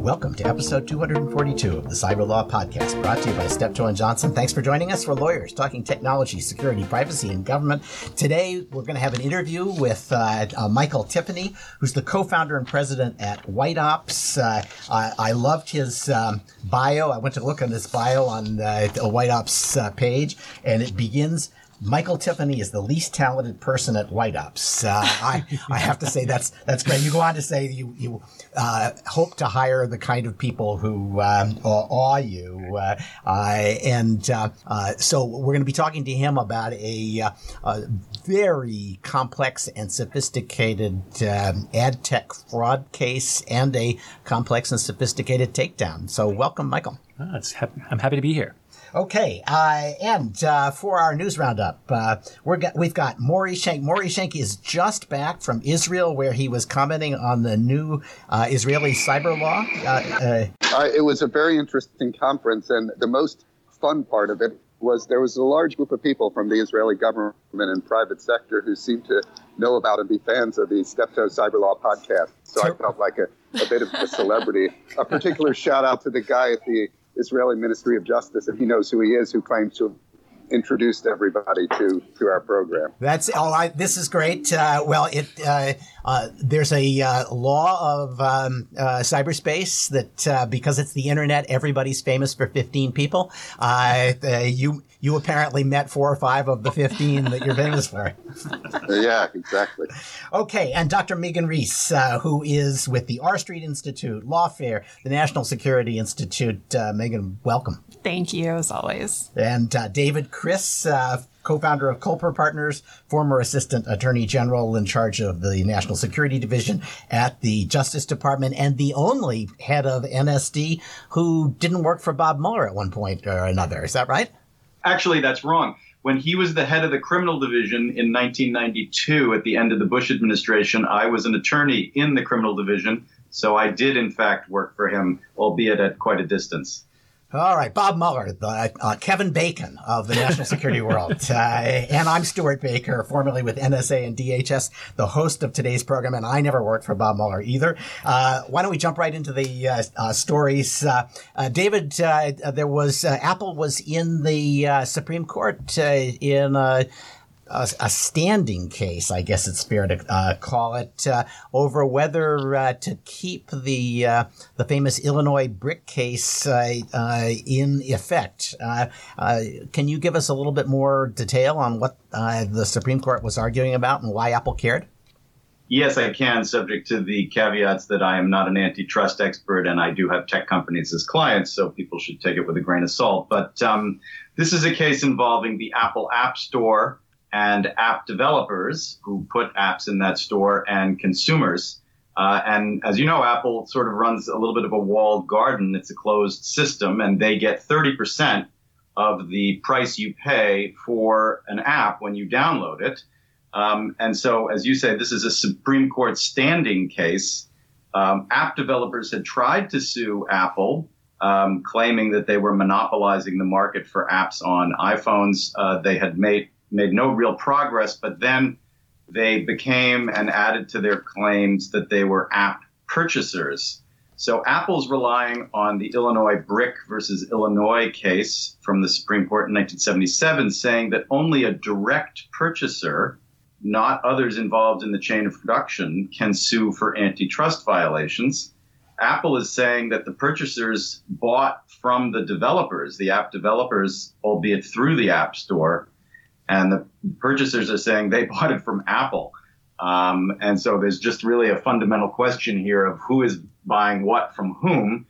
Welcome to episode 242 of the Cyber Law Podcast, brought to you by Steptoe and Johnson. Thanks for joining us. We're lawyers talking technology, security, privacy, and government. Today, we're going to have an interview with uh, uh, Michael Tiffany, who's the co-founder and president at White Ops. Uh, I, I, loved his um, bio. I went to look on his bio on the White Ops uh, page, and it begins Michael Tiffany is the least talented person at White Ops. Uh, I, I have to say that's that's great. You go on to say you you uh, hope to hire the kind of people who um, awe you, uh, and uh, uh, so we're going to be talking to him about a, uh, a very complex and sophisticated um, ad tech fraud case and a complex and sophisticated takedown. So welcome, Michael. Oh, I'm happy to be here. Okay, uh, and uh, for our news roundup, uh, we're got, we've got Maury Shenk. Maury Shenk is just back from Israel, where he was commenting on the new uh, Israeli cyber law. Uh, uh, it was a very interesting conference, and the most fun part of it was there was a large group of people from the Israeli government and private sector who seemed to know about and be fans of the Steptoe Cyber Law podcast. So I felt like a, a bit of a celebrity. a particular shout out to the guy at the Israeli Ministry of Justice, and he knows who he is, who claims to have introduced everybody to to our program. That's all right. This is great. Uh, well, it uh, uh, there's a uh, law of um, uh, cyberspace that uh, because it's the internet, everybody's famous for 15 people. you you apparently met four or five of the 15 that you're famous for. yeah, exactly. Okay, and Dr. Megan Reiss, uh, who is with the R Street Institute, Lawfare, the National Security Institute. Uh, Megan, welcome. Thank you, as always. And uh, David Kris, uh, co-founder of Culper Partners, former assistant attorney general in charge of the National Security Division at the Justice Department, and the only head of NSD who didn't work for Bob Mueller at one point or another. Is that right? Actually, that's wrong. When he was the head of the criminal division in 1992 at the end of the Bush administration, I was an attorney in the criminal division. So I did, in fact, work for him, albeit at quite a distance. All right, Bob Mueller, the uh, Kevin Bacon of the national security world, uh, and I'm Stewart Baker, formerly with NSA and DHS, the host of today's program, and I never worked for Bob Mueller either. Uh, why don't we jump right into the uh, uh, stories? Uh, David, there was Apple was in the Supreme Court in a, a, standing case, I guess it's fair to uh, call it, uh, over whether uh, to keep the uh, the famous Illinois brick case uh, uh, in effect. can you give us a little bit more detail on what the Supreme Court was arguing about and why Apple cared? Yes, I can, subject to the caveats that I am not an antitrust expert and I do have tech companies as clients, so people should take it with a grain of salt. But um, this is a case involving the Apple App Store and app developers who put apps in that store and consumers. Uh, and as you know, Apple sort of runs a little bit of a walled garden. It's a closed system, and they get 30% of the price you pay for an app when you download it. Um, and so, as you say, this is a Supreme Court standing case. Um, app developers had tried to sue Apple, um, claiming that they were monopolizing the market for apps on iPhones. Uh, they had made made no real progress, but then they became and added to their claims that they were app purchasers. So Apple's relying on the Illinois Brick versus Illinois case from the Supreme Court in 1977, saying that only a direct purchaser, not others involved in the chain of production, can sue for antitrust violations. Apple is saying that the purchasers bought from the developers, the app developers, albeit through the App Store, and the purchasers are saying they bought it from Apple. Um, and so there's just really a fundamental question here of who is buying what from whom.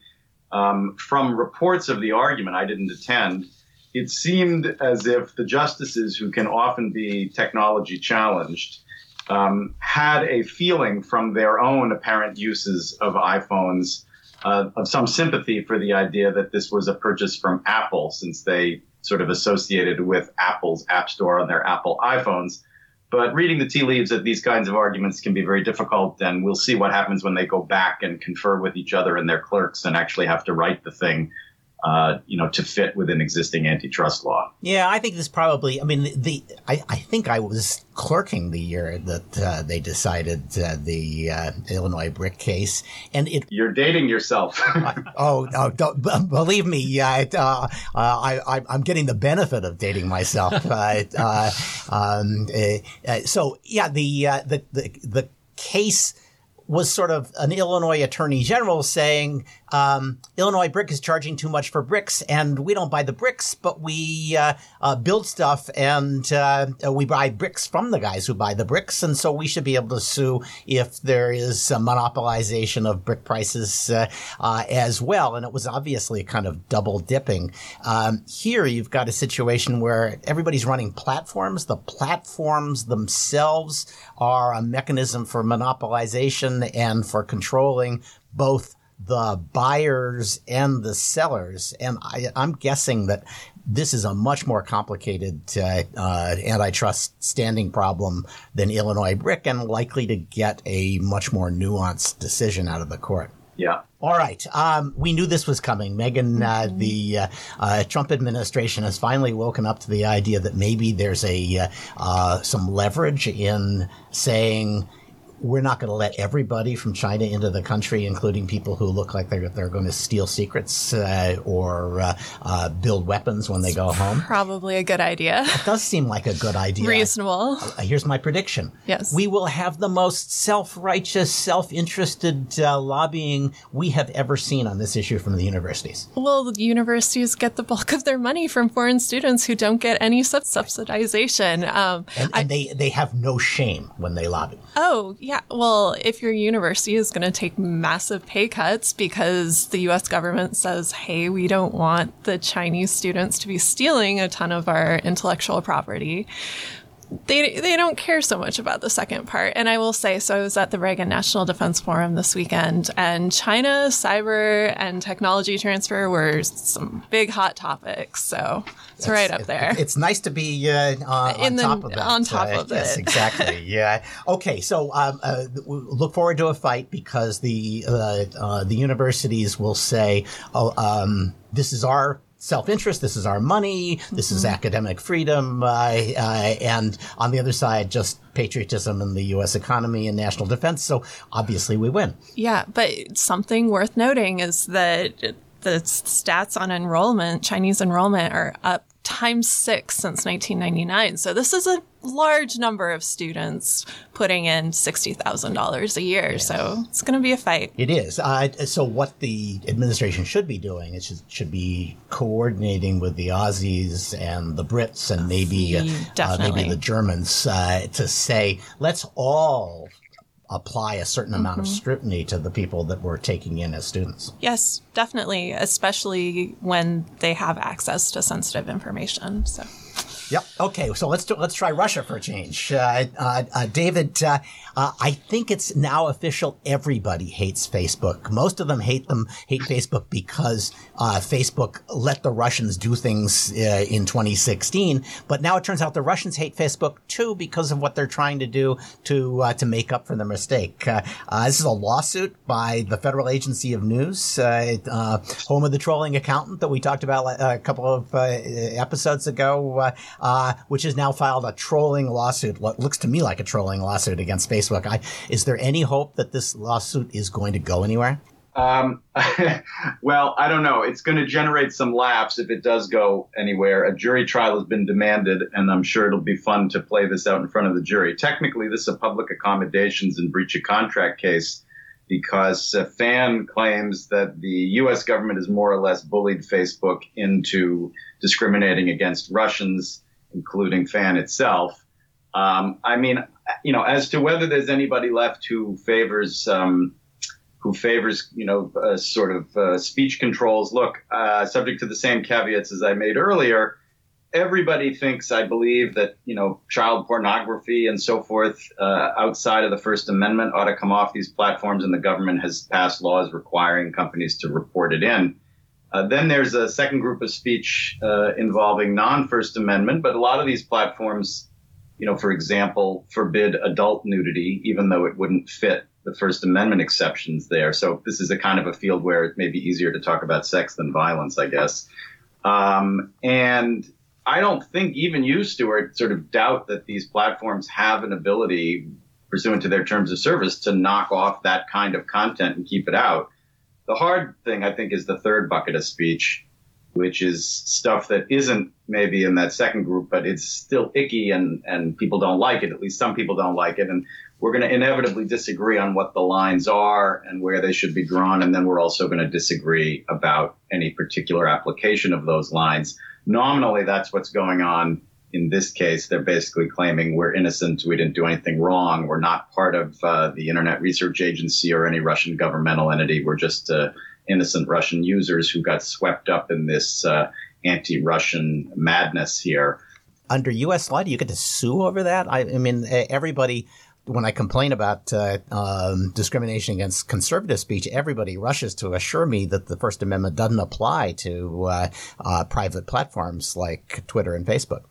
Um, from reports of the argument, I didn't attend. It seemed as if the justices, who can often be technology challenged, um, had a feeling from their own apparent uses of iPhones uh, of some sympathy for the idea that this was a purchase from Apple, since they sort of associated with Apple's App Store on their Apple iPhones. But reading the tea leaves of these kinds of arguments can be very difficult, and we'll see what happens when they go back and confer with each other and their clerks and actually have to write the thing uh, you know, to fit within existing antitrust law. Yeah, I think this probably. I mean, the, the I, I think I was clerking the year that uh, they decided uh, the uh, Illinois brick case, and it. You're dating yourself. oh, oh don't, believe me, uh, uh, I, I, I'm getting the benefit of dating myself. um, so yeah, the the the the case was sort of an Illinois attorney general saying um, Illinois Brick is charging too much for bricks, and we don't buy the bricks, but we uh, uh, build stuff and uh, we buy bricks from the guys who buy the bricks, and so we should be able to sue if there is a monopolization of brick prices uh, uh, as well. And it was obviously kind of double dipping. Um, here, you've got a situation where everybody's running platforms. The platforms themselves are a mechanism for monopolization and for controlling both the buyers and the sellers. And I, am guessing that this is a much more complicated uh, uh, antitrust standing problem than Illinois Brick and likely to get a much more nuanced decision out of the court. Yeah. All right. Um, we knew this was coming. Megan, uh, mm-hmm. the uh, uh, Trump administration has finally woken up to the idea that maybe there's a uh, uh, some leverage in saying we're not going to let everybody from China into the country, including people who look like they're, they're going to steal secrets uh, or uh, uh, build weapons when they go home. Probably a good idea. It does seem like a good idea. Reasonable. Uh, here's my prediction. Yes. We will have the most self righteous, self interested uh, lobbying we have ever seen on this issue from the universities. Well, the universities get the bulk of their money from foreign students who don't get any sub- subsidization. Um, and, and I, they, they have no shame when they lobby. Oh, yeah yeah, well, if your university is going to take massive pay cuts because the US government says, hey, we don't want the Chinese students to be stealing a ton of our intellectual property, they they don't care so much about the second part. And I will say, so I was at the Reagan National Defense Forum this weekend, and China, cyber, and technology transfer were some big hot topics. So it's, right up there. It's nice to be uh, on, the, top of that. On top uh, of yes, it. exactly. Yeah. Okay. So um, uh, look forward to a fight because the uh, uh, the universities will say, "Oh, um, this is our." Self-interest. This is our money. This mm-hmm. is academic freedom. Uh, uh, and on the other side, just patriotism and the U.S. economy and national defense. So obviously we win. Yeah. But something worth noting is that the stats on enrollment, Chinese enrollment are up times six since 1999. So this is a large number of students putting in $60,000 a year. Yes. So it's going to be a fight. It is. Uh, so what the administration should be doing is should, should be coordinating with the Aussies and the Brits and maybe, uh, maybe the Germans uh, to say, let's all apply a certain amount mm-hmm. of scrutiny to the people that we're taking in as students. Yes, definitely, especially when they have access to sensitive information. So. Yep. Okay. So let's do, let's try Russia for a change. Uh, uh, uh, David, uh, uh, I think it's now official. Everybody hates Facebook. Most of them hate them hate Facebook because uh, Facebook let the Russians do things in 2016. But now it turns out the Russians hate Facebook too because of what they're trying to do to to make up for their mistake. this is a lawsuit by the Federal Agency of News, home of the trolling accountant that we talked about a couple of episodes ago uh, which has now filed a trolling lawsuit, what looks to me like a trolling lawsuit against Facebook. I, is there any hope that this lawsuit is going to go anywhere? Um, well, I don't know. It's going to generate some laughs if it does go anywhere. A jury trial has been demanded, and I'm sure it'll be fun to play this out in front of the jury. Technically, this is a public accommodations and breach of contract case because FAN claims that the U.S. government has more or less bullied Facebook into discriminating against Russians including FAN itself. Um, I mean, you know, as to whether there's anybody left who favors um, who favors, you know, uh, sort of uh, speech controls. Look, uh, subject to the same caveats as I made earlier, everybody thinks, I believe, that you know, child pornography and so forth uh, outside of the First Amendment ought to come off these platforms, and the government has passed laws requiring companies to report it in. Uh, then there's a second group of speech uh, involving non-First Amendment, but a lot of these platforms, you know, for example, forbid adult nudity, even though it wouldn't fit the First Amendment exceptions there. So this is a kind of a field where it may be easier to talk about sex than violence, I guess. Um, and I don't think even you, Stewart, sort of doubt that these platforms have an ability, pursuant to their terms of service, to knock off that kind of content and keep it out. The hard thing, I think, is the third bucket of speech, which is stuff that isn't maybe in that second group, but it's still icky and, and people don't like it. At least some people don't like it. And we're going to inevitably disagree on what the lines are and where they should be drawn. And then we're also going to disagree about any particular application of those lines. Nominally, that's what's going on in this case. They're basically claiming we're innocent, we didn't do anything wrong, we're not part of uh, the Internet Research Agency or any Russian governmental entity, we're just uh, innocent Russian users who got swept up in this uh, anti Russian madness here. Under U.S. law, do you get to sue over that? I, I mean, everybody when I complain about uh, um, discrimination against conservative speech, everybody rushes to assure me that the First Amendment doesn't apply to uh, uh, private platforms like Twitter and Facebook.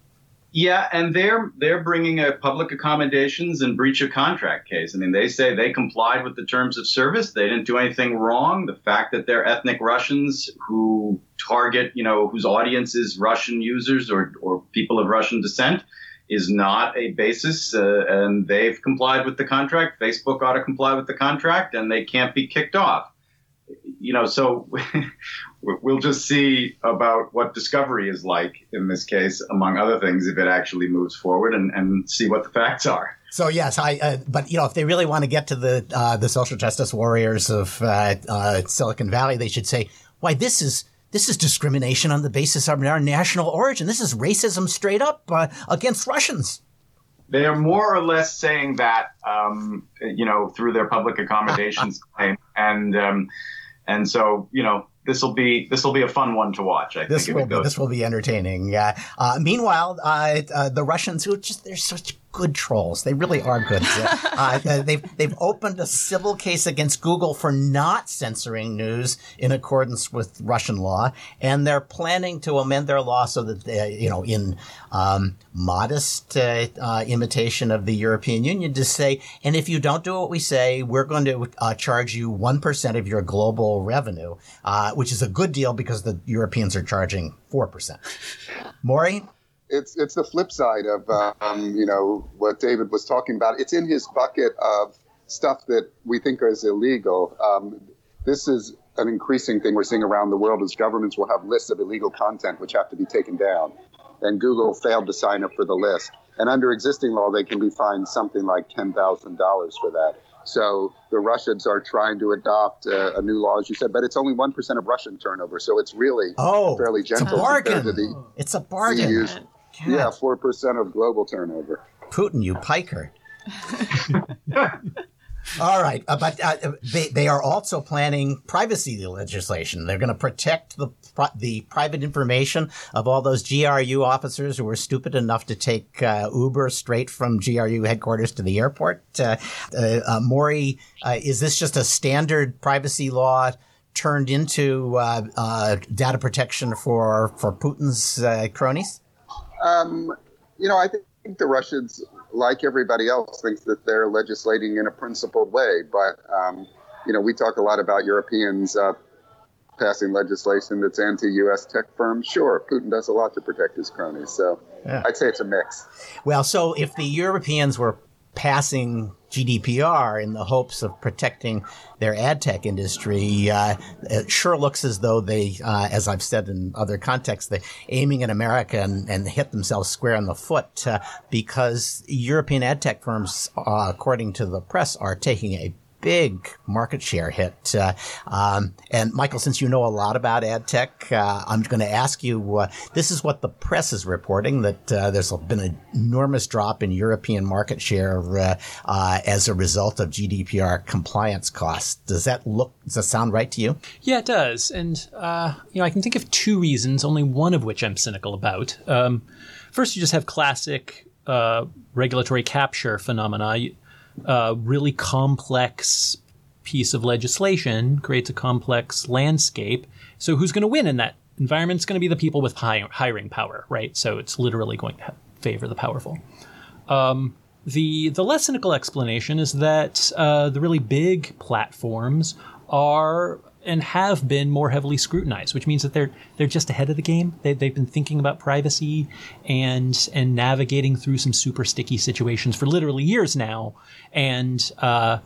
Yeah, and they're they're bringing a public accommodations and breach of contract case. I mean, they say they complied with the terms of service. They didn't do anything wrong. The fact that they're ethnic Russians who target, you know, whose audience is Russian users or or people of Russian descent is not a basis, uh, and they've complied with the contract. Facebook ought to comply with the contract, and they can't be kicked off. You know, so we'll just see about what discovery is like in this case, among other things, if it actually moves forward, and, and see what the facts are. So yes, I. Uh, but you know, if they really want to get to the uh, the social justice warriors of uh, uh Silicon Valley, they should say, "Why this is this is discrimination on the basis of our national origin. This is racism straight up uh, against Russians. They are more or less saying that, um, you know, through their public accommodations claim, and um, and so you know, this will be this will be a fun one to watch. I this think will be, this will be entertaining. Uh, uh, meanwhile, uh, uh, the Russians who just they're such good trolls. They really are good. Uh, they've they've opened a civil case against Google for not censoring news in accordance with Russian law, and they're planning to amend their law so that they, you know, in um, modest uh, uh imitation of the European Union, to say, and if you don't do what we say, we're going to uh, charge you one percent of your global revenue, uh, which is a good deal because the Europeans are charging four percent. Maury it's it's the flip side of um, you know what David was talking about. It's in his bucket of stuff that we think is illegal. Um, this is an increasing thing we're seeing around the world as governments will have lists of illegal content which have to be taken down. And Google failed to sign up for the list. And under existing law, they can be fined something like $10,000 for that. So the Russians are trying to adopt a, a, new law, as you said, but it's only 1% of Russian turnover. So it's really oh, fairly gentle. It's a bargain. It's a bargain. God. Yeah, four percent of global turnover. Putin, you piker. All right, uh, but uh, they they are also planning privacy legislation. They're going to protect the the private information of all those GRU officers who were stupid enough to take uh, Uber straight from GRU headquarters to the airport. Uh, uh, uh, Maury, is this just a standard privacy law turned into data protection for for Putin's cronies? Um, you know, I think the Russians, like everybody else, thinks that they're legislating in a principled way. But um, you know, we talk a lot about Europeans uh, passing legislation that's anti-U.S. tech firms. Sure, Putin does a lot to protect his cronies. So yeah. I'd say it's a mix. Well, so if the Europeans were passing GDPR in the hopes of protecting their ad tech industry, uh, it sure looks as though they, uh, as I've said in other contexts, they're aiming at America and, and hit themselves square in the foot uh, because European ad tech firms, uh, according to the press, are taking a big market share hit. Uh, um, and Michael, since you know a lot about ad tech, uh, I'm going to ask you uh, this is what the press is reporting that uh, there's been an enormous drop in European market share uh, uh, as a result of GDPR compliance costs. Does that look, does that sound right to you? Yeah, it does. And, you know, I can think of two reasons, only one of which I'm cynical about. Um, first, you just have classic regulatory capture phenomena a really complex piece of legislation creates a complex landscape. So who's going to win in that environment? It's going to be the people with high, hiring power, right? So it's literally going to favor the powerful. Um, the the less cynical explanation is that uh, the really big platforms are and have been more heavily scrutinized, which means that they're they're just ahead of the game. They, they've been thinking about privacy and and navigating through some super sticky situations for literally years now, and uh,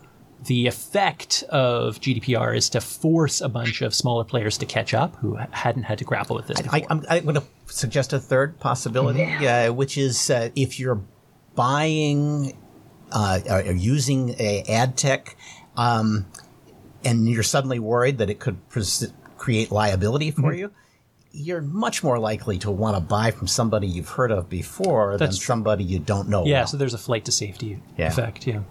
the effect of GDPR is to force a bunch of smaller players to catch up who hadn't had to grapple with this. I, I'm, I'm going to suggest a third possibility, uh, which is uh, if you're buying uh, or using a ad tech, um, and you're suddenly worried that it could pres- create liability for mm-hmm. you. You're much more likely to want to buy from somebody you've heard of before That's than somebody you don't know. Yeah, well. so there's a flight to safety yeah. effect. Yeah.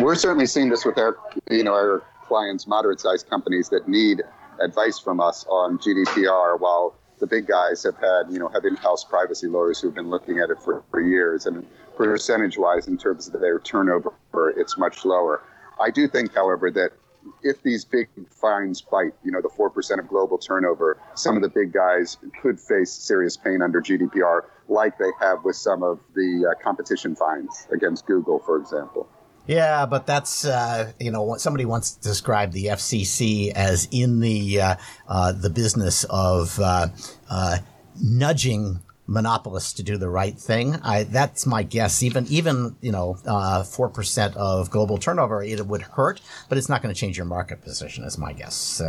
We're certainly seeing this with our, you know, our clients, moderate-sized companies that need advice from us on GDPR, while the big guys have had, you know, have in-house privacy lawyers who've been looking at it for, for years. And percentage-wise, in terms of their turnover, it's much lower. I do think, however, that if these big fines bite, you know, the 4% of global turnover, some of the big guys could face serious pain under GDPR, like they have with some of the uh, competition fines against Google, for example. Yeah, but that's uh, you know somebody once described the FCC as in the uh, uh, the business of uh, uh, nudging monopolists to do the right thing. I, that's my guess. Even even you know uh, four percent of global turnover, it would hurt, but it's not going to change your market position. Is my guess.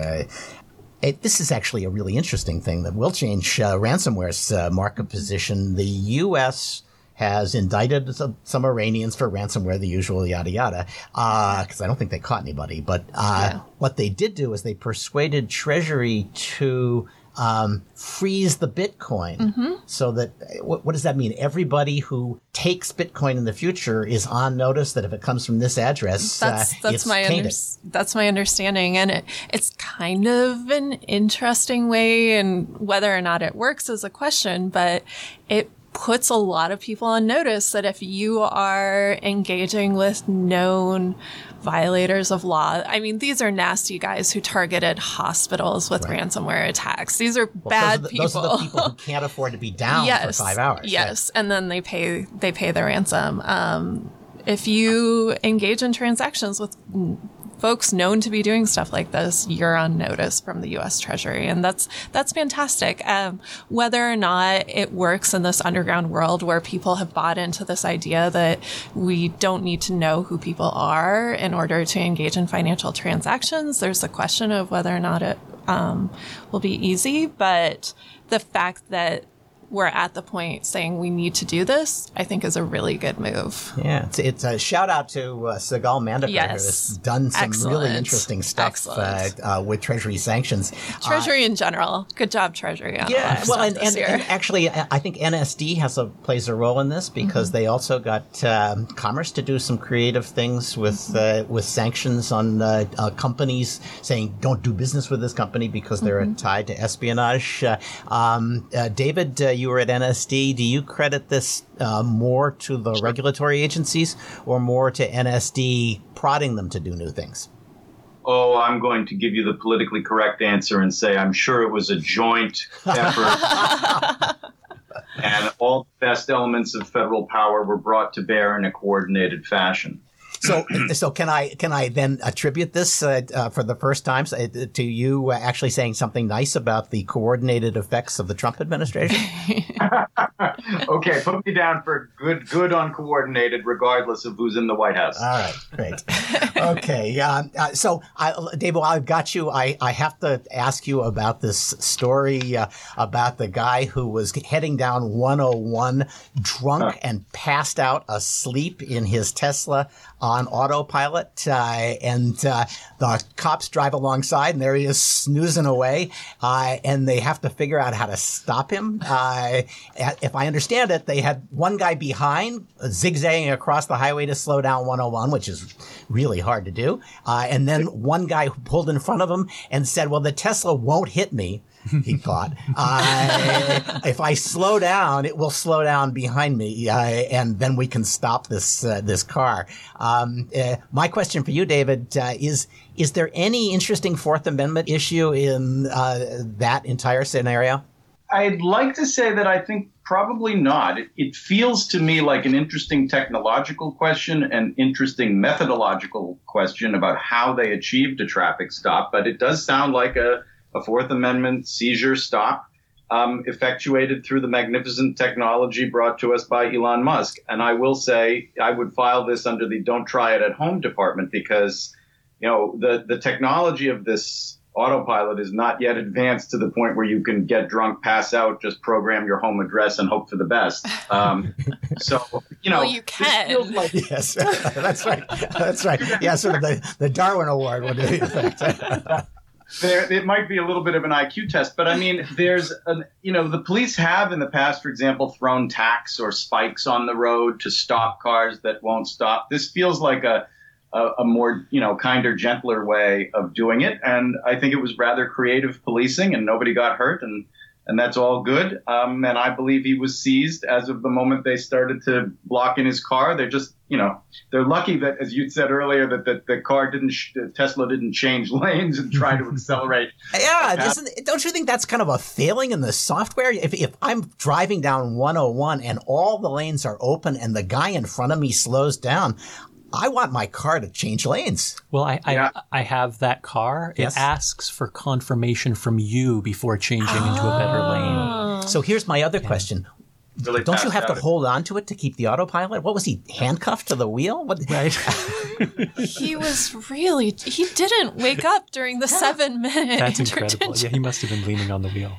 It, this is actually a really interesting thing that will change ransomware's market position. The U.S has indicted some, some, Iranians for ransomware, the usual yada yada, because uh, I don't think they caught anybody. But uh, yeah. what they did do is they persuaded Treasury to um, freeze the Bitcoin mm-hmm. so that what, what, does that mean? Everybody who takes Bitcoin in the future is on notice that if it comes from this address, that's, uh, that's my under, that's my understanding, and it, it's kind of an interesting way, and whether or not it works is a question, but it puts a lot of people on notice that if you are engaging with known violators of law, I mean, these are nasty guys who targeted hospitals with right. ransomware attacks. These are well, bad those are the, people. Those are the people who can't afford to be down yes, for five hours. Yes, right? and then they pay they pay the ransom. Um, if you engage in transactions with folks known to be doing stuff like this, you're on notice from the U.S. Treasury, and that's that's fantastic. Um, whether or not it works in this underground world where people have bought into this idea that we don't need to know who people are in order to engage in financial transactions, there's a question of whether or not it um, will be easy. But the fact that we're at the point saying we need to do this, I think is a really good move. Yeah, it's, it's a shout out to uh, Sigal Mandelker, yes. who has done some Excellent. really interesting stuff uh, uh, with Treasury sanctions. Treasury in general, good job, Treasury. yeah, well, and, and, and, actually, I think NSD has a plays a role in this because mm-hmm. they also got um, Commerce to do some creative things with uh, with sanctions on uh, uh, companies saying don't do business with this company because they're mm-hmm. tied to espionage. Um, David you were at NSD. Do you credit this uh, more to the regulatory agencies or more to NSD prodding them to do new things? Oh, I'm going to give you the politically correct answer and say I'm sure it was a joint effort. and all the best elements of federal power were brought to bear in a coordinated fashion. So, so can I can I then attribute this uh, uh, for the first time uh, to you actually saying something nice about the coordinated effects of the Trump administration? okay, put me down for good good on coordinated, regardless of who's in the White House. All right, great. okay, uh, uh, so I, Dave, while I've got you, I, I have to ask you about this story uh, about the guy who was heading down 101 drunk and passed out asleep in his Tesla on autopilot, uh, and uh, the cops drive alongside, and there he is snoozing away, uh, and they have to figure out how to stop him. If I understand it, they had one guy behind, zigzagging across the highway to slow down 101, which is really hard to do, and then one guy pulled in front of him and said, "Well, the Tesla won't hit me." He thought. Uh, if I slow down, it will slow down behind me, uh, and then we can stop this uh, this car. Um, uh, my question for you, David, uh, is: Is there any interesting Fourth Amendment issue in uh, that entire scenario? I'd like to say that I think probably not. It, it, feels to me like an interesting technological question, an interesting methodological question about how they achieved a traffic stop, but it does sound like a, a Fourth Amendment seizure stop um, effectuated through the magnificent technology brought to us by Elon Musk. And I will say I would file this under the don't try it at home department because, you know, the, the technology of this autopilot is not yet advanced to the point where you can get drunk, pass out, just program your home address and hope for the best. Um, so, you know, well, you can. Like- yes, that's right. That's right. Yeah, sort of the, the Darwin Award would be effect. There it might be a little bit of an IQ test, but I mean, there's an you know the police have in the past, for example, thrown tacks or spikes on the road to stop cars that won't stop. This feels like a a, a more you know kinder, gentler way of doing it, and I think it was rather creative policing, and nobody got hurt, and and that's all good. Um, and I believe he was seized as of the moment they started to block in his car. They're just, you know, they're lucky that, as you said earlier, that the, the car didn't, Tesla didn't change lanes and try to accelerate. yeah, doesn't, don't you think that's kind of a failing in the software? If, if I'm driving down 101 and all the lanes are open and the guy in front of me slows down, I want my car to change lanes. Well, I Yeah. I, I have that car. Yes. It asks for confirmation from you before changing into a better ah. lane. So here's my other question. Really Don't you have to out. hold on to it to keep the autopilot? What was he handcuffed to the wheel? What? Right. He was really, he didn't wake up during the seven minutes. That's incredible. Yeah, he must have been leaning on the wheel.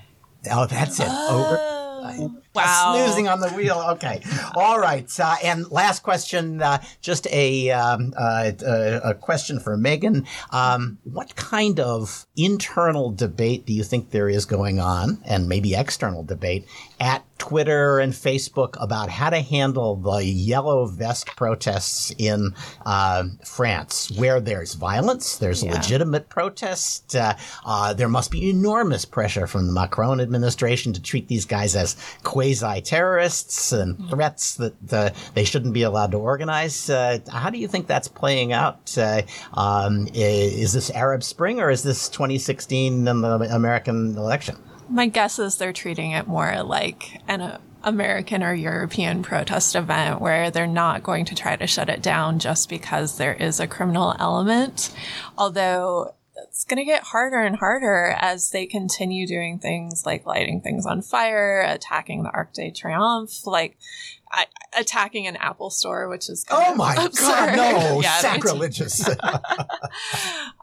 Oh, that's it. Over. Oh, wow. Snoozing on the wheel. Okay. All right. Uh, and last question, uh, just a, um, uh, uh, a question for Megan. Um, what kind of internal debate do you think there is going on, and maybe external debate, at Twitter and Facebook about how to handle the yellow vest protests in uh, France, where there's violence, there's Yeah. legitimate protest. Uh, uh, there must be enormous pressure from the Macron administration to treat these guys as quasi terrorists and threats that uh, they shouldn't be allowed to organize. Uh, how do you think that's playing out? Uh, um, is this Arab Spring or is this 2016 and the American election? My guess is they're treating it more like an uh, American or European protest event where they're not going to try to shut it down just because there is a criminal element. Although it's going to get harder and harder as they continue doing things like lighting things on fire, attacking the Arc de Triomphe, like I, attacking an Apple store, which is Oh my God, no, Yeah, sacrilegious.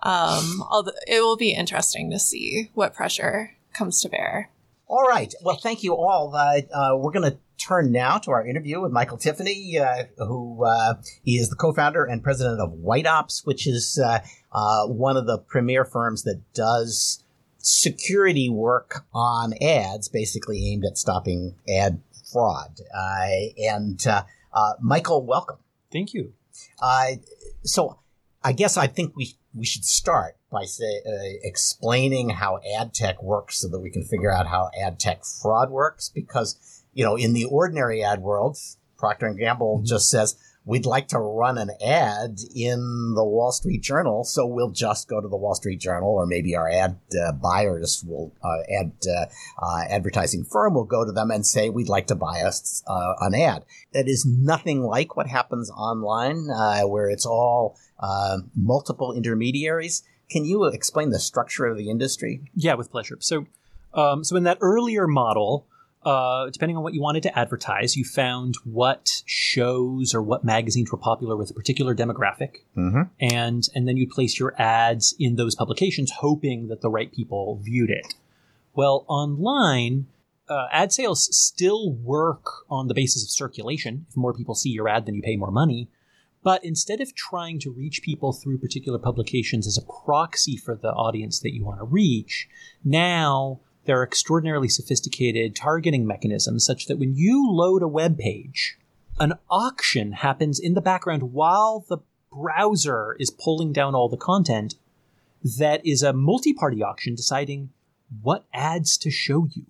Um, although it will be interesting to see what pressure comes to bear. All right. Well, thank you all. Uh, uh, we're going to turn now to our interview with Michael Tiffany, uh, who uh, he is the co-founder and president of White Ops, which is uh, uh, one of the premier firms that does security work on ads, basically aimed at stopping ad fraud. Uh, and uh, uh, Michael, welcome. Thank you. Uh, so I guess I think we we should start by say, uh, explaining how ad tech works so that we can figure out how ad tech fraud works because you know in the ordinary ad world Procter and Gamble just says we'd like to run an ad in the Wall Street Journal so we'll just go to the Wall Street Journal or maybe our ad uh, buyers will uh, ad uh, uh, advertising firm will go to them and say we'd like to buy us uh, an ad that is nothing like what happens online uh, where it's all uh, multiple intermediaries. Can you explain the structure of the industry? Yeah, with pleasure. So, um, so in that earlier model, uh, depending on what you wanted to advertise, you found what shows or what magazines were popular with a particular demographic, Mm-hmm. and and then you place your ads in those publications, hoping that the right people viewed it. Well, online, uh, ad sales still work on the basis of circulation. If more people see your ad, then you pay more money. But instead of trying to reach people through particular publications as a proxy for the audience that you want to reach, now there are extraordinarily sophisticated targeting mechanisms such that when you load a web page, an auction happens in the background while the browser is pulling down all the content that is a multi-party auction deciding what ads to show you.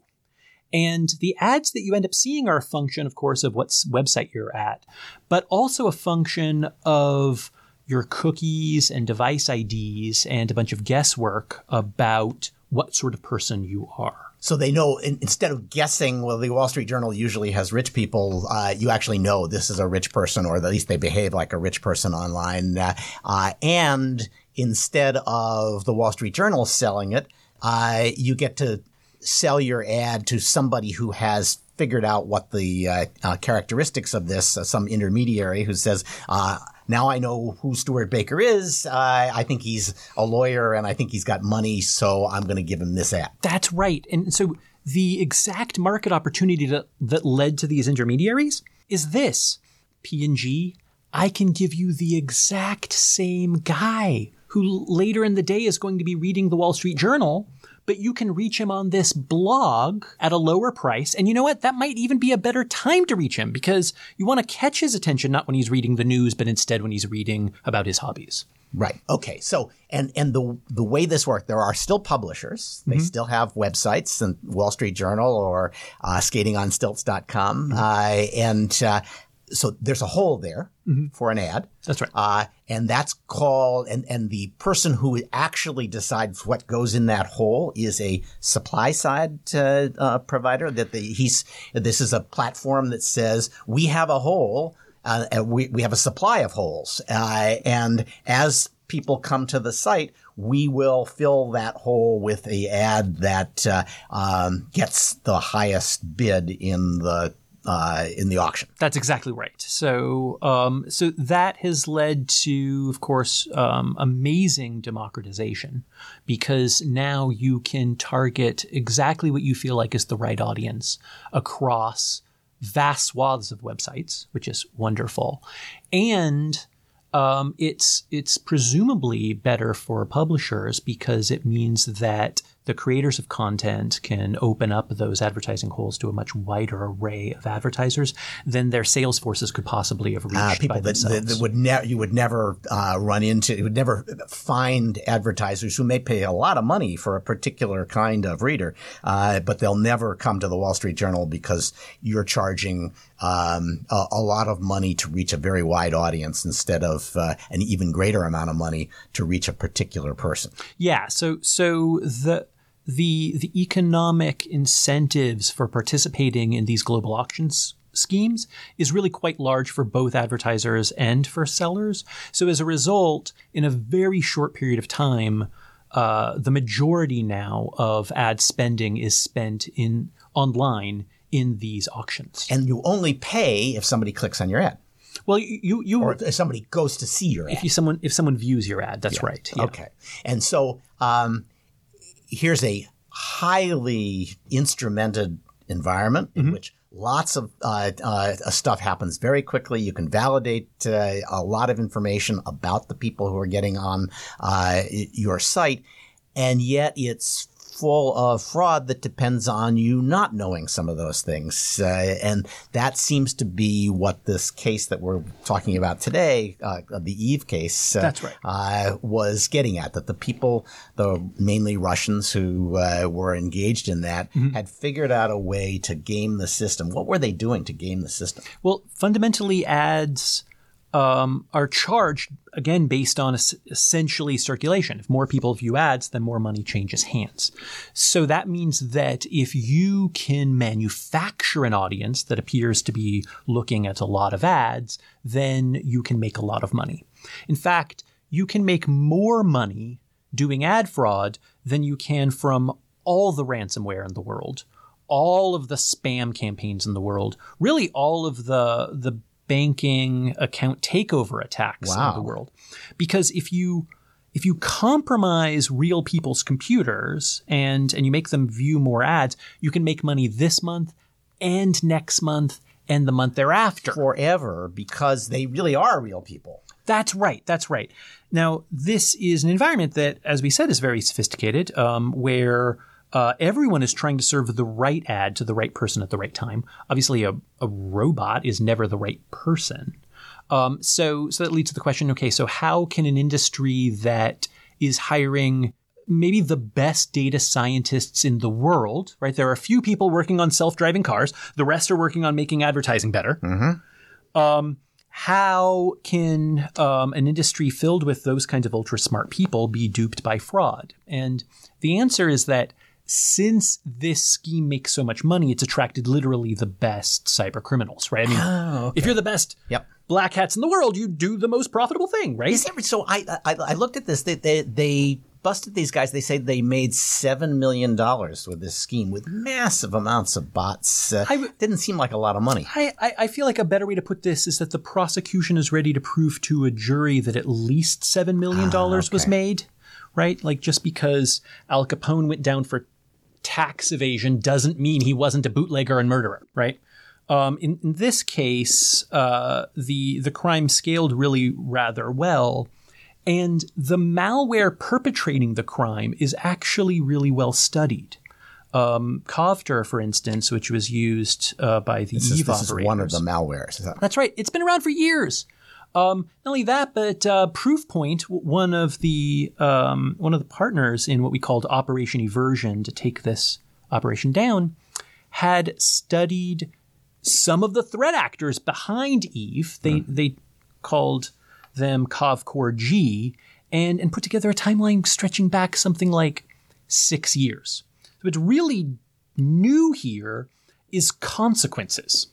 And the ads that you end up seeing are a function, of course, of what website you're at, but also a function of your cookies and device IDs and a bunch of guesswork about what sort of person you are. So they know in, instead of guessing, well, the Wall Street Journal usually has rich people. Uh, you actually know this is a rich person, or at least they behave like a rich person online. Uh, uh, and instead of the Wall Street Journal selling it, uh, you get to sell your ad to somebody who has figured out what the uh, uh, characteristics of this, uh, some intermediary who says, uh, now I know who Stewart Baker is. I think he's a lawyer and I think he's got money, so I'm going to give him this ad. That's right. And so the exact market opportunity that, that led to these intermediaries is this P&G. I can give you the exact same guy who later in the day is going to be reading the Wall Street Journal but you can reach him on this blog at a lower price. And you know what? That might even be a better time to reach him because you want to catch his attention not when he's reading the news, but instead when he's reading about his hobbies. Right. Okay. So, and and the the way this works, there are still publishers. They mm-hmm. still have websites, and Wall Street Journal or uh, SkatingOnStilts.com, mm-hmm. uh, and uh, so there's a hole there mm-hmm. for an ad. That's right. Uh, and that's called, and, and the person who actually decides what goes in that hole is a supply side uh, uh, provider that the, he's, this is a platform that says we have a hole, uh, we, we have a supply of holes. Uh, and as people come to the site, we will fill that hole with a ad that uh, um, gets the highest bid in the uh, in the auction. That's exactly right. So, um, so that has led to, of course, um, amazing democratization because now you can target exactly what you feel like is the right audience across vast swaths of websites, which is wonderful, and um, it's it's presumably better for publishers because it means that the creators of content can open up those advertising holes to a much wider array of advertisers than their sales forces could possibly have reached. Uh, people that, that, that, would never you would never uh, run into, you would never find advertisers who may pay a lot of money for a particular kind of reader, uh, but they'll never come to the Wall Street Journal because you're charging um, a, a, lot of money to reach a very wide audience instead of uh, an even greater amount of money to reach a particular person. Yeah. So so the the the economic incentives for participating in these global auctions schemes is really quite large for both advertisers and for sellers. So as a result, in a very short period of time, uh, the majority now of ad spending is spent in online in these auctions. And you only pay if somebody clicks on your ad. Well, you you or if somebody goes to see your ad. If someone if someone views your ad, that's yeah. right. Yeah. Okay, and so um, here's a highly instrumented environment in mm-hmm. which lots of uh, uh, stuff happens very quickly. You can validate uh, a lot of information about the people who are getting on uh, your site, and yet it's full of fraud that depends on you not knowing some of those things. Uh, and that seems to be what this case that we're talking about today, uh, the 3ve case, uh, That's right. Uh, was getting at. That the people, the mainly Russians who uh, were engaged in that, mm-hmm. had figured out a way to game the system. What were they doing to game the system? Well, fundamentally, ads um, are charged again based on essentially circulation. If more people view ads, then more money changes hands. So that means that if you can manufacture an audience that appears to be looking at a lot of ads, then you can make a lot of money. In fact, you can make more money doing ad fraud than you can from all the ransomware in the world all of the spam campaigns in the world, really all of the the banking account takeover attacks wow. in the world. Because if you if you compromise real people's computers and and you make them view more ads, you can make money this month and next month and the month thereafter. Forever because they really are real people. That's right. That's right. Now, this is an environment that, as we said, is very sophisticated, um, where uh, everyone is trying to serve the right ad to the right person at the right time. Obviously, a, a robot is never the right person. Um, so, so that leads to the question: Okay, so how can an industry that is hiring maybe the best data scientists in the world, right? There are a few people working on self-driving cars. The rest are working on making advertising better. Mm-hmm. Um, how can um, an industry filled with those kinds of ultra smart people be duped by fraud? And the answer is that since this scheme makes so much money, it's attracted literally the best cyber criminals, right? I mean, Oh, if you're the best Yep. black hats in the world, you do the most profitable thing, right? Is so I, I I looked at this. They, they they busted these guys. They say they made seven million dollars with this scheme with massive amounts of bots. Uh, I w- didn't seem like a lot of money. I, I, I feel like a better way to put this is that the prosecution is ready to prove to a jury that at least $7 million was okay. made, right? Like just because Al Capone went down for tax evasion doesn't mean he wasn't a bootlegger and murderer, right? Um, in, in this case, uh, the the crime scaled really rather well, and the malware perpetrating the crime is actually really well studied. Um, for instance, which was used uh, by the This, is, Eve this is one of the malwares. That- That's right. It's been around for years. Um, not only that, but uh, Proofpoint, one of the um, one of the partners in what we called Operation Eversion to take this operation down, had studied some of the threat actors behind 3ve. They they called them KovCoreG, and and put together a timeline stretching back something like six years. So what's really new here is consequences.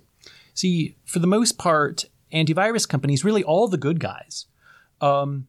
See, for the most part, antivirus companies, really all the good guys, um,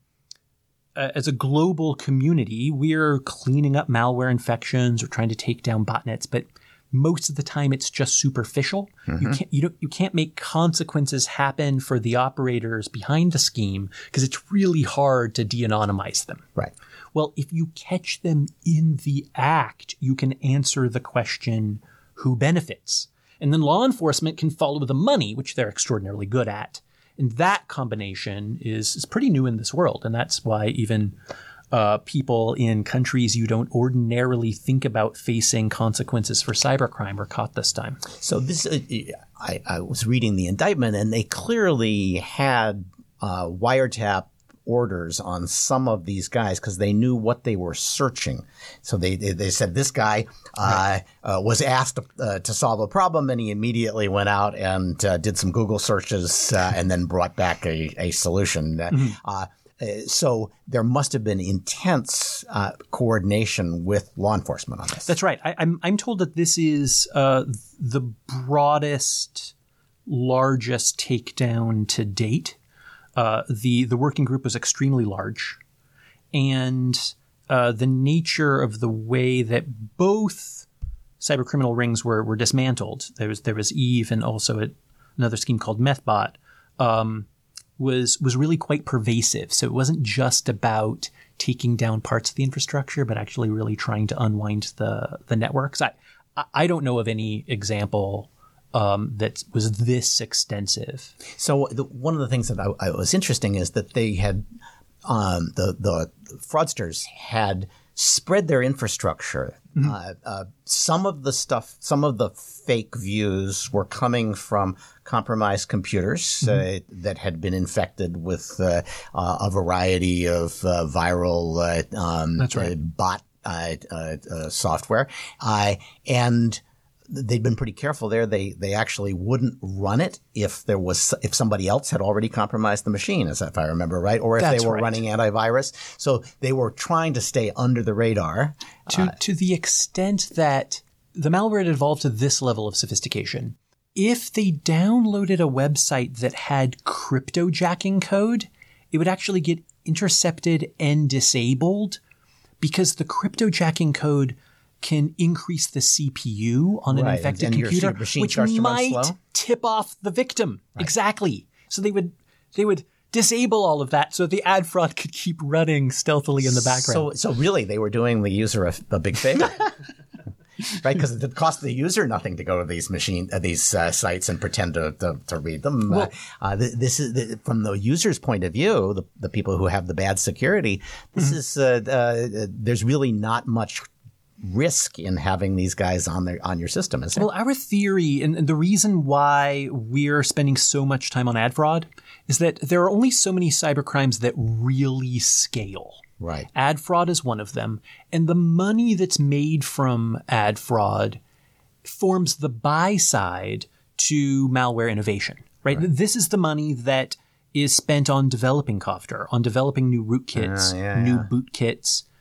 uh, as a global community, we're cleaning up malware infections or trying to take down botnets, but most of the time it's just superficial. You can't you don't you can't make consequences happen for the operators behind the scheme because it's really hard to de-anonymize them. right. Well, if you catch them in the act, you can answer the question who benefits? And then law enforcement can follow the money, which they're extraordinarily good at. And that combination is, is pretty new in this world. And that's why even uh, people in countries you don't ordinarily think about facing consequences for cybercrime are caught this time. So this, uh, I, I was reading the indictment, and they clearly had uh, wiretap orders on some of these guys because they knew what they were searching. So they they, they said this guy uh, uh, was asked uh, to solve a problem, and he immediately went out and uh, did some Google searches uh, and then brought back a, a solution. Uh, so there must have been intense uh, coordination with law enforcement on this. That's right. I, I'm I'm told that this is uh, the broadest, largest takedown to date. Uh, the the working group was extremely large, and uh, the nature of the way that both cyber criminal rings were were dismantled. There was there was 3ve and also a, another scheme called Methbot. Um, was was really quite pervasive. So it wasn't just about taking down parts of the infrastructure, but actually really trying to unwind the the networks. I- I don't know of any example um, that was this extensive. So the, one of the things that I, I was interesting is that they had um, the the fraudsters had spread their infrastructure. Uh, uh, some of the stuff, some of the fake views were coming from compromised computers uh, that had been infected with uh, uh, a variety of uh, viral uh, um, That's right. bot uh, uh, uh, software, uh, and they'd been pretty careful there. They they actually wouldn't run it if there was if somebody else had already compromised the machine, as if I remember right, or if That's they were right. running antivirus. So they were trying to stay under the radar. to uh, to the extent that the malware had evolved to this level of sophistication. If they downloaded a website that had cryptojacking code, it would actually get intercepted and disabled because the cryptojacking code can increase the CPU on an Right, infected and computer, which starts to run might tip off the victim. Exactly. So they would they would disable all of that so the ad fraud could keep running stealthily in the background. So so really, they were doing the user a, a big favor. Right, because it cost the user nothing to go to these machine, uh, these uh, sites and pretend to, to, to read them. uh, uh, th- this is the, from the user's point of view, the, the people who have the bad security. This Mm-hmm. is uh, uh, there's really not much risk in having these guys on their on your system, is there? Well, our theory and the reason why we're spending so much time on ad fraud is that there are only so many cyber crimes that really scale. right. Ad fraud is one of them, and the money that's made from ad fraud forms the buy side to malware innovation. Right? This is the money that is spent on developing Kovter, on developing new rootkits, Ah, yeah, new yeah. boot kits. Like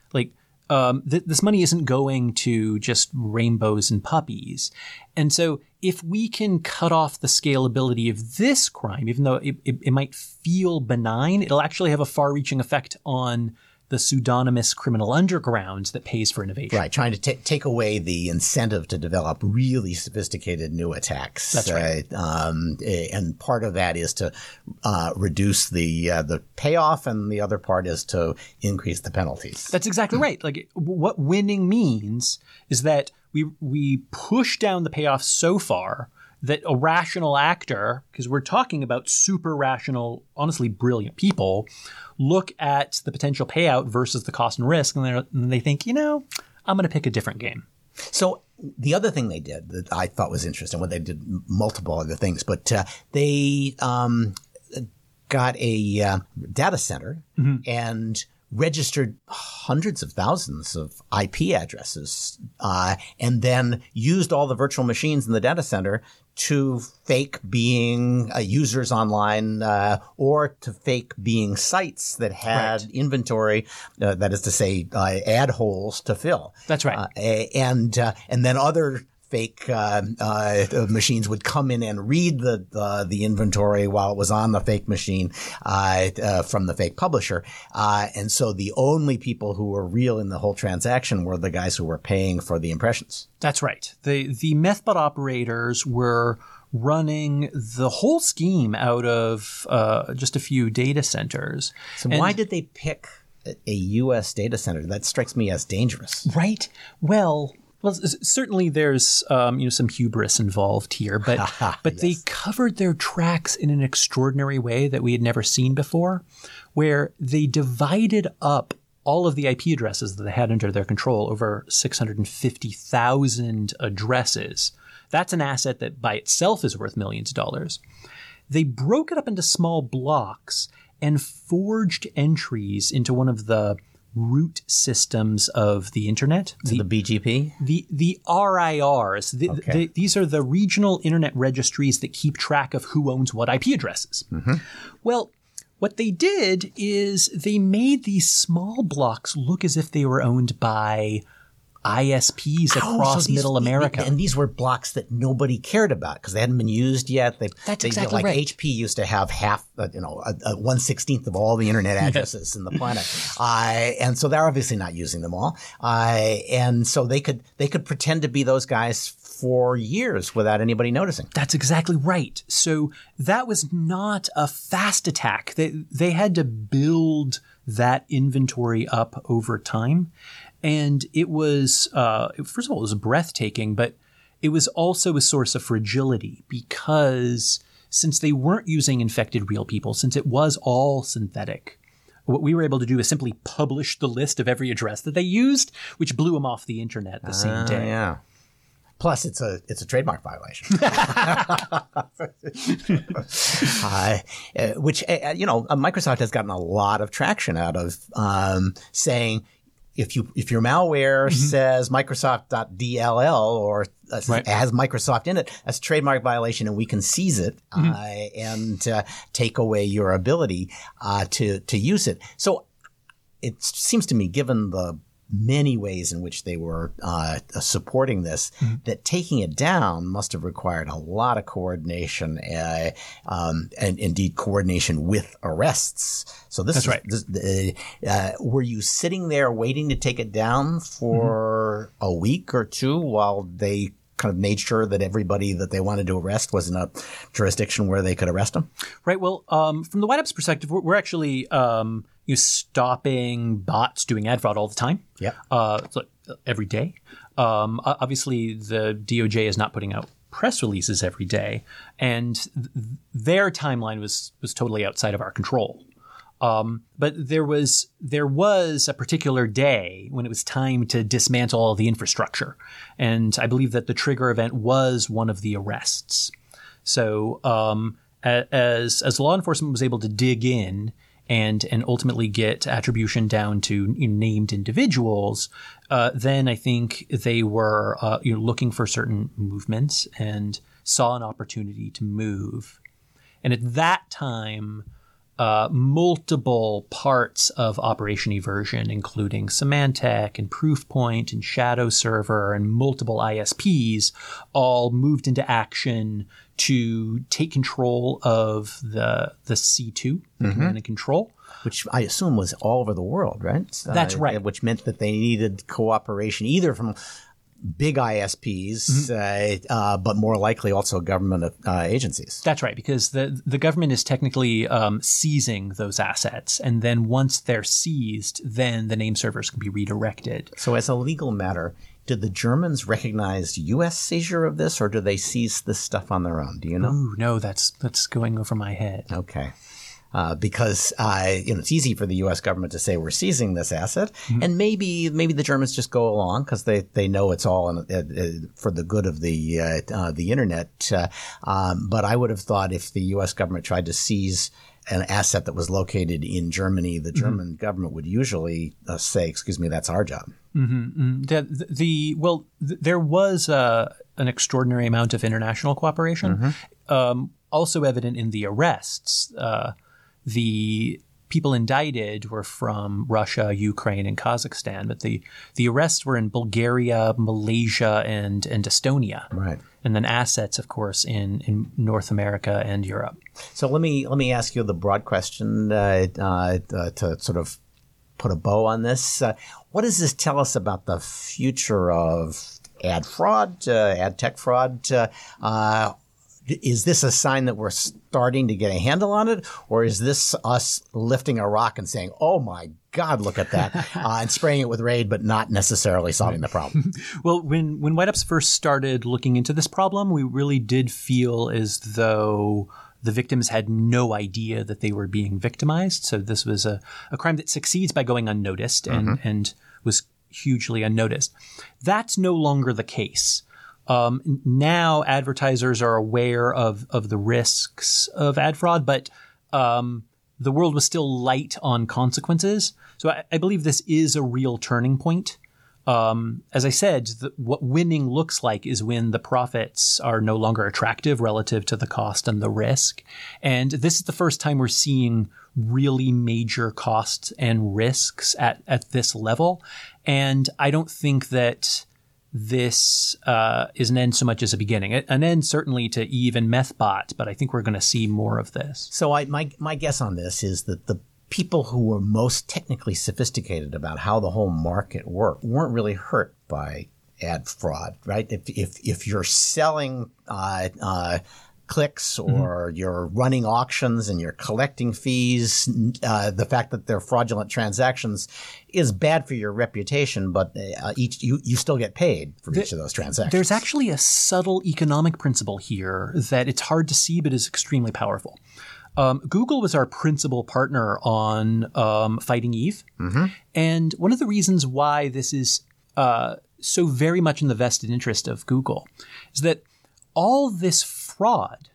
um, th- this money isn't going to just rainbows and puppies. And so if we can cut off the scalability of this crime, even though it, it, it might feel benign, it'll actually have a far reaching effect on the pseudonymous criminal underground that pays for innovation. Right, trying to t- take away the incentive to develop really sophisticated new attacks. That's right. Uh, um, and part of that is to uh, reduce the uh, the payoff, and the other part is to increase the penalties. That's exactly right. Like what winning means is that we we push down the payoff so far that a rational actor, because we're talking about super rational, honestly brilliant people, look at the potential payout versus the cost and risk, and, and they think, you know, I'm going to pick a different game. So the other thing they did that I thought was interesting, well, they did multiple other things, but uh, they um, got a uh, data center mm-hmm. and registered hundreds of thousands of IP addresses, uh, and then used all the virtual machines in the data center to fake being uh, users online uh, or to fake being sites that had right. inventory, uh, that is to say, uh, ad holes to fill. That's right. Uh, and uh, and then other fake uh, uh, machines would come in and read the uh, the inventory while it was on the fake machine uh, uh, from the fake publisher, uh, and so the only people who were real in the whole transaction were the guys who were paying for the impressions. That's right. the The methbot operators were running the whole scheme out of just a few data centers. So and why did they pick? a U.S. data center. That strikes me as dangerous. Right. Well, well, certainly there's um, you know some hubris involved here, but but yes. they covered their tracks in an extraordinary way that we had never seen before, where they divided up all of the IP addresses that they had under their control over 650,000 addresses. That's an asset that by itself is worth millions of dollars. They broke it up into small blocks and forged entries into one of the root systems of the internet. The, the BGP? The, the RIRs. The, okay. the, these are the regional internet registries that keep track of who owns what IP addresses. Mm-hmm. Well, what they did is they made these small blocks look as if they were owned by ISPs across oh, so these, Middle America. And these were blocks that nobody cared about because they hadn't been used yet. They, That's they, exactly you know, like right. HP used to have half, uh, you know, one sixteenth of all the internet addresses in the planet, uh, and so they're obviously not using them all. Uh, and so they could they could pretend to be those guys for years without anybody noticing. That's exactly right. So that was not a fast attack. They they had to build that inventory up over time. And it was, uh, first of all, it was breathtaking, but it was also a source of fragility because since they weren't using infected real people, since it was all synthetic, what we were able to do is simply publish the list of every address that they used, which blew them off the internet the uh, same day. Yeah. Plus, it's a it's a trademark violation, uh, which uh, you know Microsoft has gotten a lot of traction out of um, saying if you if your malware mm-hmm. says Microsoft.dll or uh, right. has Microsoft in it, that's a trademark violation, and we can seize it mm-hmm. uh, and uh, take away your ability uh, to to use it. So it seems to me, given the many ways in which they were uh, supporting this, mm-hmm. that taking it down must have required a lot of coordination uh, um, and indeed coordination with arrests. So this That's is, right. This, uh, were you sitting there waiting to take it down for mm-hmm. a week or two while they kind of made sure that everybody that they wanted to arrest was in a jurisdiction where they could arrest them? Right. Well, um, from the White Ops perspective, we're, we're actually um, you stopping bots doing ad fraud all the time. Yeah. Uh, every day. Um, obviously, the DOJ is not putting out press releases every day, and th- their timeline was was totally outside of our control. Um, but there was there was a particular day when it was time to dismantle all the infrastructure, and I believe that the trigger event was one of the arrests. So um, as as law enforcement was able to dig in and and ultimately get attribution down to you know, named individuals, uh, then I think they were uh, you know, looking for certain movements and saw an opportunity to move. And at that time, uh, multiple parts of Operation Eversion, including Symantec and Proofpoint and Shadow Server and multiple ISPs, all moved into action to take control of the the C2, the command and control. which I assume was all over the world, right? That's right. Which meant that they needed cooperation either from big ISPs, Mm-hmm. uh, uh, but more likely also government uh, agencies. That's right, because the the government is technically um, seizing those assets, and then once they're seized, then the name servers can be redirected. So, as a legal matter, did the Germans recognize U.S. seizure of this, or do they seize this stuff on their own? Do you know? Ooh, no, that's that's going over my head. Okay. Uh, because uh, you know it's easy for the U.S. government to say we're seizing this asset, and maybe maybe the Germans just go along because they, they know it's all in, uh, uh, for the good of the uh, uh, the internet. Uh, um, but I would have thought if the U.S. government tried to seize an asset that was located in Germany, the German government would usually uh, say, "Excuse me, that's our job." The, the well, th- there was an extraordinary amount of international cooperation, um, also evident in the arrests. Uh, the people indicted were from Russia, Ukraine, and Kazakhstan, but the the arrests were in Bulgaria, Malaysia, and and Estonia, Right. and then assets, of course, in in North America and Europe. So let me let me ask you the broad question uh, uh, uh, to sort of put a bow on this. Uh, what does this tell us about the future of ad fraud, uh, ad tech fraud? Is this a sign that we're starting to get a handle on it, or is this us lifting a rock and saying, "Oh my God, look at that," uh, and spraying it with Raid, but not necessarily solving the problem? Well, when when White Ops first started looking into this problem, we really did feel as though the victims had no idea that they were being victimized. So this was a, a crime that succeeds by going unnoticed and, and was hugely unnoticed. That's no longer the case. Um, now advertisers are aware of, of the risks of ad fraud, but um, the world was still light on consequences. So I, I believe this is a real turning point. Um, as I said, the, what winning looks like is when the profits are no longer attractive relative to the cost and the risk. And this is the first time we're seeing really major costs and risks at, at this level. And I don't think that this uh, is an end so much as a beginning. An end certainly to 3ve and Methbot, but I think we're going to see more of this. So I, my my guess on this is that the people who were most technically sophisticated about how the whole market worked weren't really hurt by ad fraud, right? If if if you're selling uh, uh, clicks or you're running auctions and you're collecting fees, uh, the fact that they're fraudulent transactions is bad for your reputation, but uh, each you, you still get paid for each of those transactions. There's actually a subtle economic principle here that it's hard to see, but is extremely powerful. Um, Google was our principal partner on um, Fighting 3ve. And one of the reasons why this is uh, so very much in the vested interest of Google is that all this fraud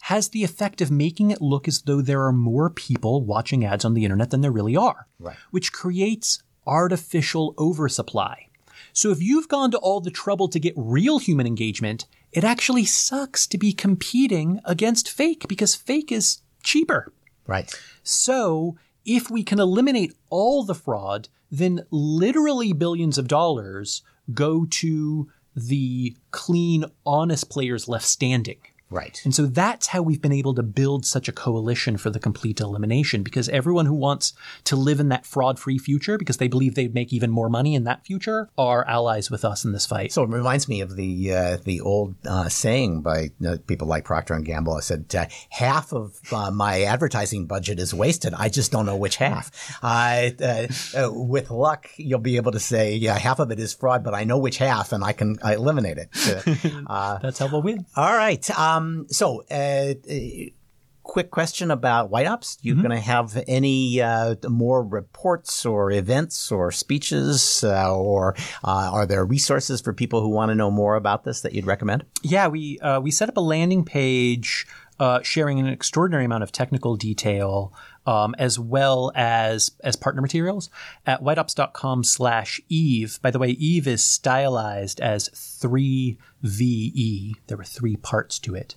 has the effect of making it look as though there are more people watching ads on the internet than there really are, Right. which creates artificial oversupply. So if you've gone to all the trouble to get real human engagement, it actually sucks to be competing against fake because fake is cheaper. right. So if we can eliminate all the fraud, then literally billions of dollars go to the clean, honest players left standing. Right. And so that's how we've been able to build such a coalition for the complete elimination because everyone who wants to live in that fraud free future because they believe they'd make even more money in that future are allies with us in this fight. So it reminds me of the uh, the old uh, saying by uh, people like Procter and Gamble. I said uh, half of uh, my advertising budget is wasted. I just don't know which half. Uh, uh, uh, with luck, you'll be able to say, yeah, half of it is fraud, but I know which half, and I can I eliminate it. Uh, that's how we'll win. all right. Um, so. Uh, uh, Quick question about White Ops. You going to have any uh, more reports or events or speeches, uh, or uh, are there resources for people who want to know more about this that you'd recommend? Yeah, we uh, we set up a landing page uh, sharing an extraordinary amount of technical detail um, as well as as partner materials at whiteops.com slash eve. By the way, eve is stylized as 3VE. There were three parts to it.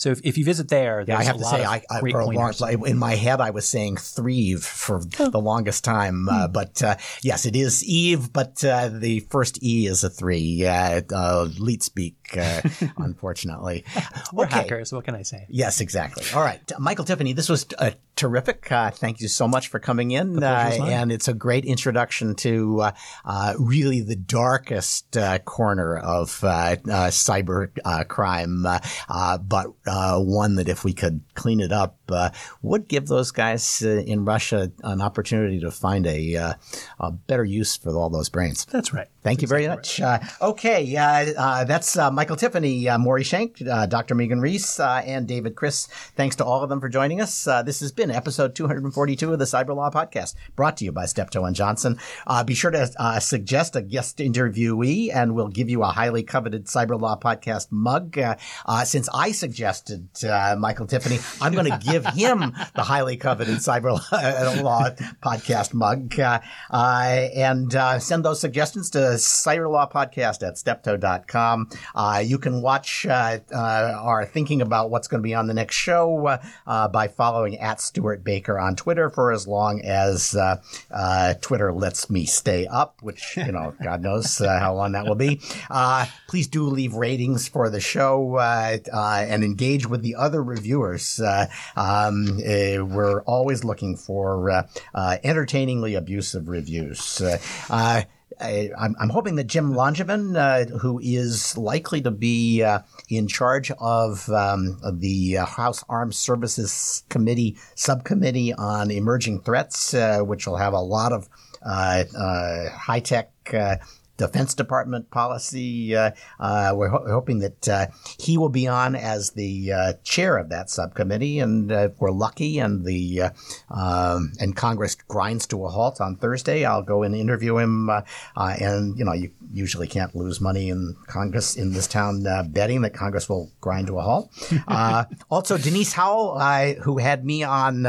So if, if you visit there, yeah, I have to say, I, I for a long, in my head, I was saying Thrieve for the longest time. Uh, hmm. but uh, yes, it is Eve, but uh, the first E is a three. Uh, leet speak, uh, unfortunately. We're okay. hackers. What can I say? Yes, exactly. All right, Michael Tiffany, this was uh, terrific. Uh, thank you so much for coming in. Uh, and it's a great introduction to uh, uh, really the darkest corner of cyber crime, but one that if we could clean it up, would give those guys in Russia an opportunity to find a, a better use for all those brains. That's right. Thank you very much. Right. okay, that's Michael Tiffany, Maury Shenk, Dr. Megan Reiss, and David Kris. Thanks to all of them for joining us. this has been episode 242 of the Cyber Law Podcast, brought to you by Steptoe and Johnson. Uh, be sure to uh, suggest a guest interviewee, and we'll give you a highly coveted Cyber Law Podcast mug. Uh, uh since I suggested uh, Michael Tiffany, I'm going to give him the highly coveted Cyber Law Podcast mug. Uh, and send those suggestions to cyberlawpodcast at steptoe.com. you can watch our thinking about what's going to be on the next show by following at Stewart Baker on Twitter for as long as uh, uh, Twitter lets me stay up, which, you know, God knows uh, how long that will be. Uh, please do leave ratings for the show uh, uh, and engage with the other reviewers. Um, we're always looking for entertainingly abusive reviews. I, am hoping that Jim Langevin, uh, who is likely to be uh, in charge of, um, of the uh, House Armed Services Committee subcommittee on emerging threats, uh, which will have a lot of uh, high tech Defense Department policy. Uh, uh, we're ho- hoping that uh, he will be on as the uh, chair of that subcommittee, and uh, if we're lucky, and the uh, um, and Congress grinds to a halt on Thursday, I'll go and interview him. and you know, you usually can't lose money in Congress in this town betting that Congress will grind to a halt. also, Denise Howell, who had me on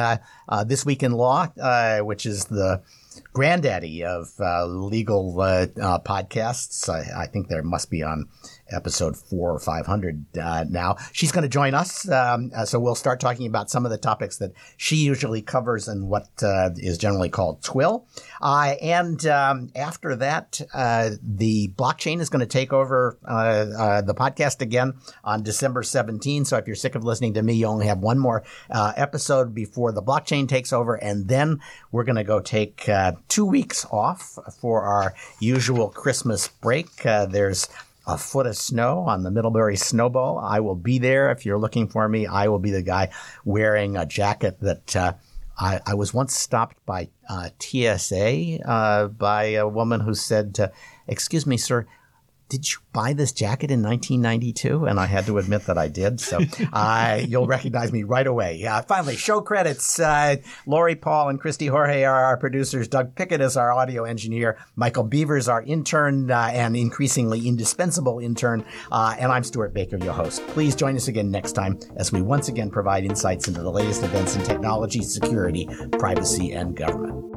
this week in law, which is the granddaddy of uh, legal uh, uh, podcasts. I, I, think there must be on episode four or 500 uh, now. She's going to join us. Um, uh, so we'll start talking about some of the topics that she usually covers and what uh, is generally called TWiL. Uh, and um, after that, uh, the blockchain is going to take over uh, the podcast again on December 17. So if you're sick of listening to me, you only have one more episode before the blockchain takes over. And then we're going to go take two weeks off for our usual Christmas break. there's a foot of snow on the Middlebury Snow Bowl. I will be there if you're looking for me. I will be the guy wearing a jacket that uh, I, I, was once stopped by uh, TSA uh, by a woman who said, "Excuse me, sir." Did you buy this jacket in 1992? And I had to admit that I did. So uh, you'll recognize me right away. Uh, finally, show credits. Uh, Lori Paul and Christy Jorge are our producers. Doug Pickett is our audio engineer. Michael Beavers, our intern uh, and increasingly indispensable intern. Uh, and I'm Stewart Baker, your host. Please join us again next time as we once again provide insights into the latest events in technology, security, privacy, and government.